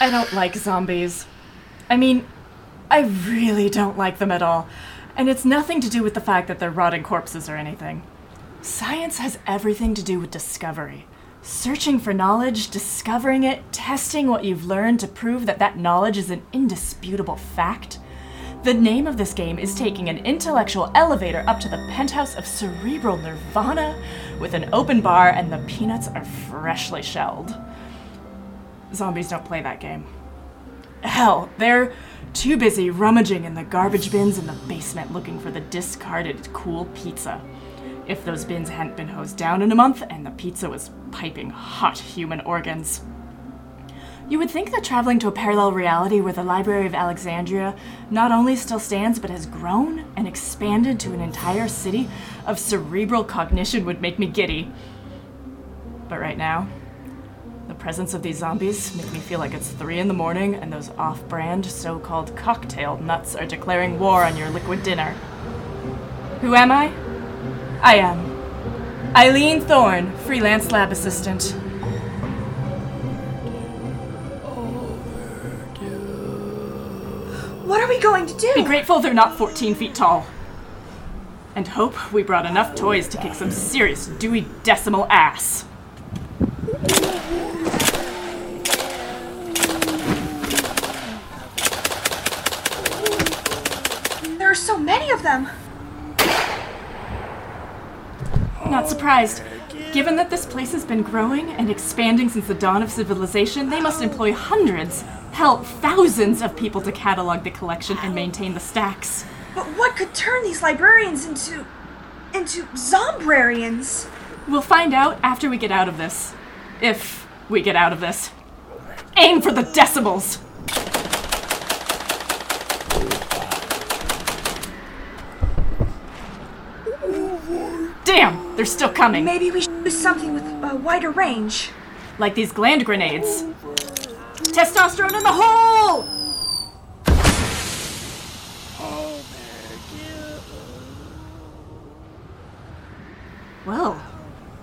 I don't like zombies. I mean, I really don't like them at all. And it's nothing to do with the fact that they're rotting corpses or anything. Science has everything to do with discovery. Searching for knowledge, discovering it, testing what you've learned to prove that that knowledge is an indisputable fact. The name of this game is taking an intellectual elevator up to the penthouse of cerebral nirvana with an open bar and the peanuts are freshly shelled. Zombies don't play that game. Hell, they're too busy rummaging in the garbage bins in the basement looking for the discarded cool pizza. If those bins hadn't been hosed down in a month and the pizza was piping hot human organs. You would think that traveling to a parallel reality where the Library of Alexandria not only still stands but has grown and expanded to an entire city of cerebral cognition would make me giddy. But right now, the presence of these zombies make me feel like it's three in the morning and those off-brand so-called cocktail nuts are declaring war on your liquid dinner. Who am I? I am Eileen Thorne, freelance lab assistant. What are we going to do? Be grateful they're not 14 feet tall. And hope we brought enough toys to kick some serious Dewey Decimal ass. There are so many of them. Not surprised. Given that this place has been growing and expanding since the dawn of civilization, they must employ hundreds, hell, thousands of people to catalog the collection and maintain the stacks. But what could turn these librarians into. into zombrarians? We'll find out after we get out of this. If we get out of this. Aim for the decimals! Damn, they're still coming. Maybe we should do something with a wider range. Like these gland grenades. Testosterone in the hole! Well,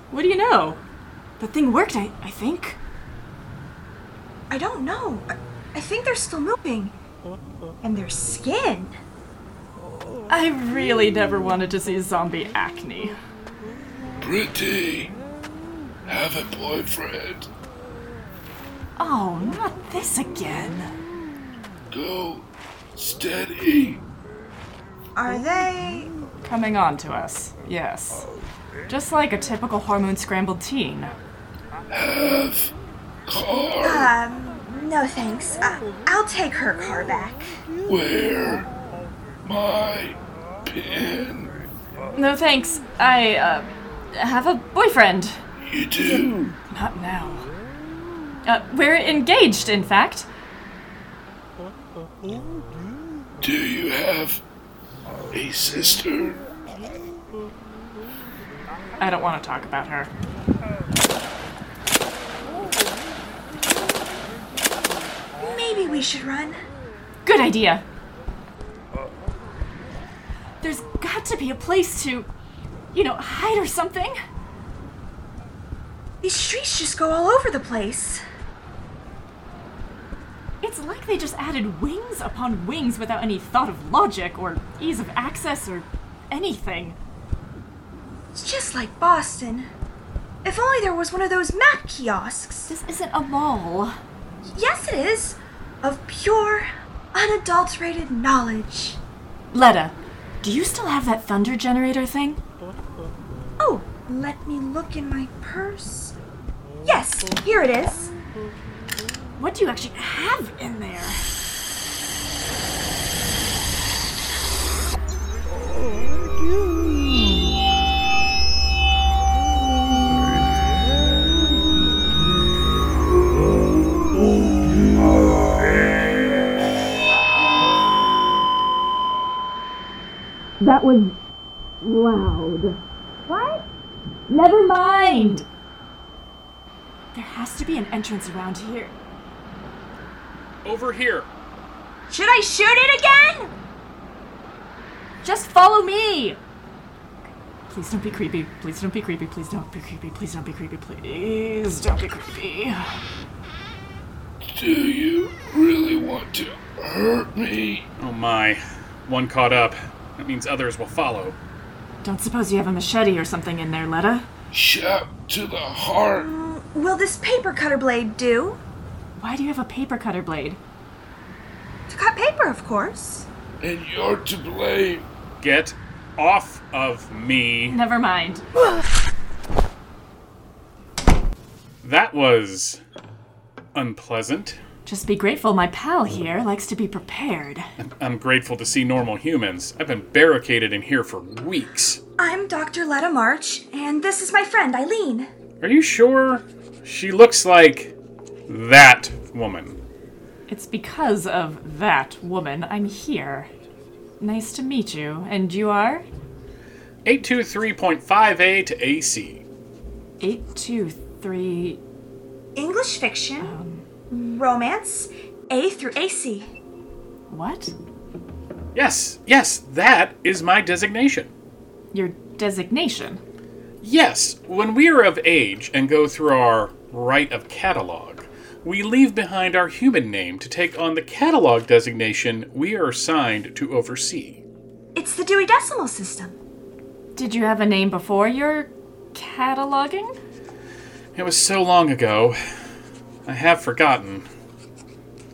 what do you know? The thing worked, I, I think. I don't know. I, I think they're still moving. And their skin. I really never wanted to see zombie acne. Pretty. Have a boyfriend. Oh, not this again. Go steady. Are they. Coming on to us, yes. Just like a typical hormone scrambled teen. Have car. Um, no thanks. Uh, I'll take her car back. Where? My pin. No thanks. I, uh, have a boyfriend. You do. Not now. Uh, we're engaged, in fact. Do you have a sister? I don't want to talk about her. Maybe we should run. Good idea. There's got to be a place to, you know, hide or something. These streets just go all over the place. It's like they just added wings upon wings without any thought of logic or ease of access or anything. It's just like Boston. If only there was one of those map kiosks. This isn't a mall. Yes, it is. Of pure, unadulterated knowledge. Letta, do you still have that thunder generator thing? Oh, let me look in my purse. Yes, here it is. What do you actually have in there? Was loud. What? Never mind! There has to be an entrance around here. Over here. Should I shoot it again? Just follow me! Please don't be creepy. Please don't be creepy. Please don't be creepy. Please don't be creepy. Please don't be creepy. Do you really want to hurt me? Oh my. One caught up. That means others will follow. Don't suppose you have a machete or something in there, Letta? Shot to the heart. Mm, will this paper cutter blade do? Why do you have a paper cutter blade? To cut paper, of course. And you're to blame. Get off of me. Never mind. That was unpleasant. Just be grateful my pal here likes to be prepared. I'm grateful to see normal humans. I've been barricaded in here for weeks. I'm Dr. Letta March, and this is my friend Eileen. Are you sure? She looks like that woman. It's because of that woman I'm here. Nice to meet you. And you are? 823.58 AC. 823. English fiction, um, romance, A through AC. What? Yes, yes, that is my designation. Your designation? Yes, when we are of age and go through our rite of catalog, we leave behind our human name to take on the catalog designation we are assigned to oversee. It's the Dewey Decimal System. Did you have a name before your cataloging? It was so long ago, I have forgotten.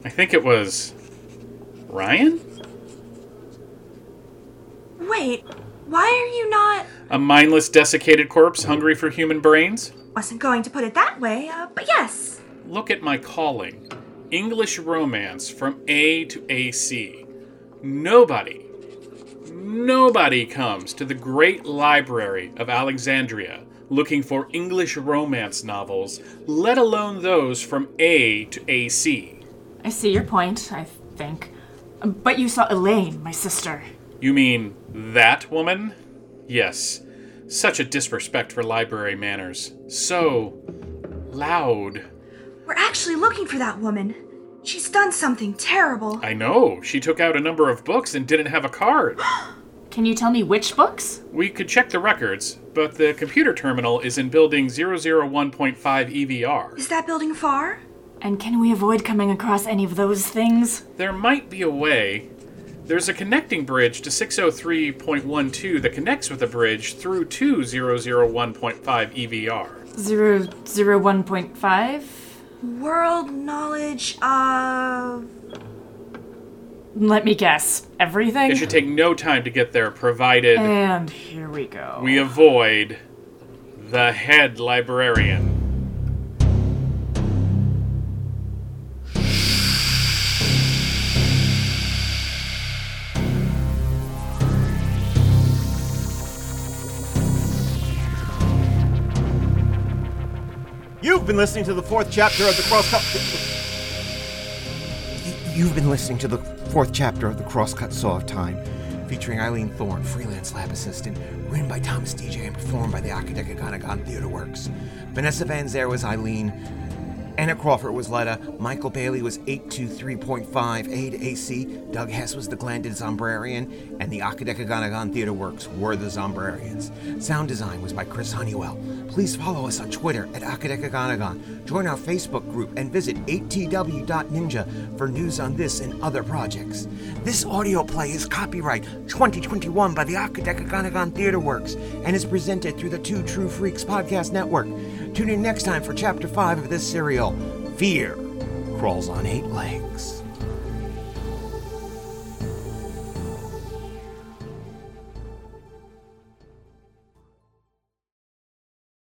I think it was. Ryan? Wait, why are you not. A mindless, desiccated corpse hungry for human brains? Wasn't going to put it that way, uh, but yes. Look at my calling English romance from A to AC. Nobody, nobody comes to the great library of Alexandria looking for English romance novels, let alone those from A to AC. I see your point, I think. But you saw Elaine, my sister. You mean that woman? Yes. Such a disrespect for library manners. So loud. We're actually looking for that woman. She's done something terrible. I know. She took out a number of books and didn't have a card. Can you tell me which books? We could check the records, but the computer terminal is in building 001.5 EVR. Is that building far? And can we avoid coming across any of those things? There might be a way. There's a connecting bridge to 603.12 that connects with a bridge through to 001.5 EVR. Zero zero one point five? World knowledge of. Let me guess. Everything? It should take no time to get there, provided and here we go. we avoid the head librarian. You've been listening to the fourth chapter of the Crosscut. You've been listening to the fourth chapter of the Crosscut Saw of Time, featuring Eileen Thorne, freelance lab assistant, written by Thomas DJ and performed by the Akadekaganagon Theater Works. Vanessa Van Zer was Eileen. Anna Crawford was Letta, Michael Bailey was 823.5 A to AC, Doug Hess was the Glanded Zombrarian, and the Akadekaganagon Theater Works were the Zombrarians. Sound design was by Chris Honeywell. Please follow us on Twitter at Akadekaganagon, join our Facebook group, and visit 8tw.ninja for news on this and other projects. This audio play is copyright 2021 by the Akadekaganagon Theater Works and is presented through the Two True Freaks podcast network. Tune in next time for chapter 5 of this serial Fear Crawls on Eight Legs.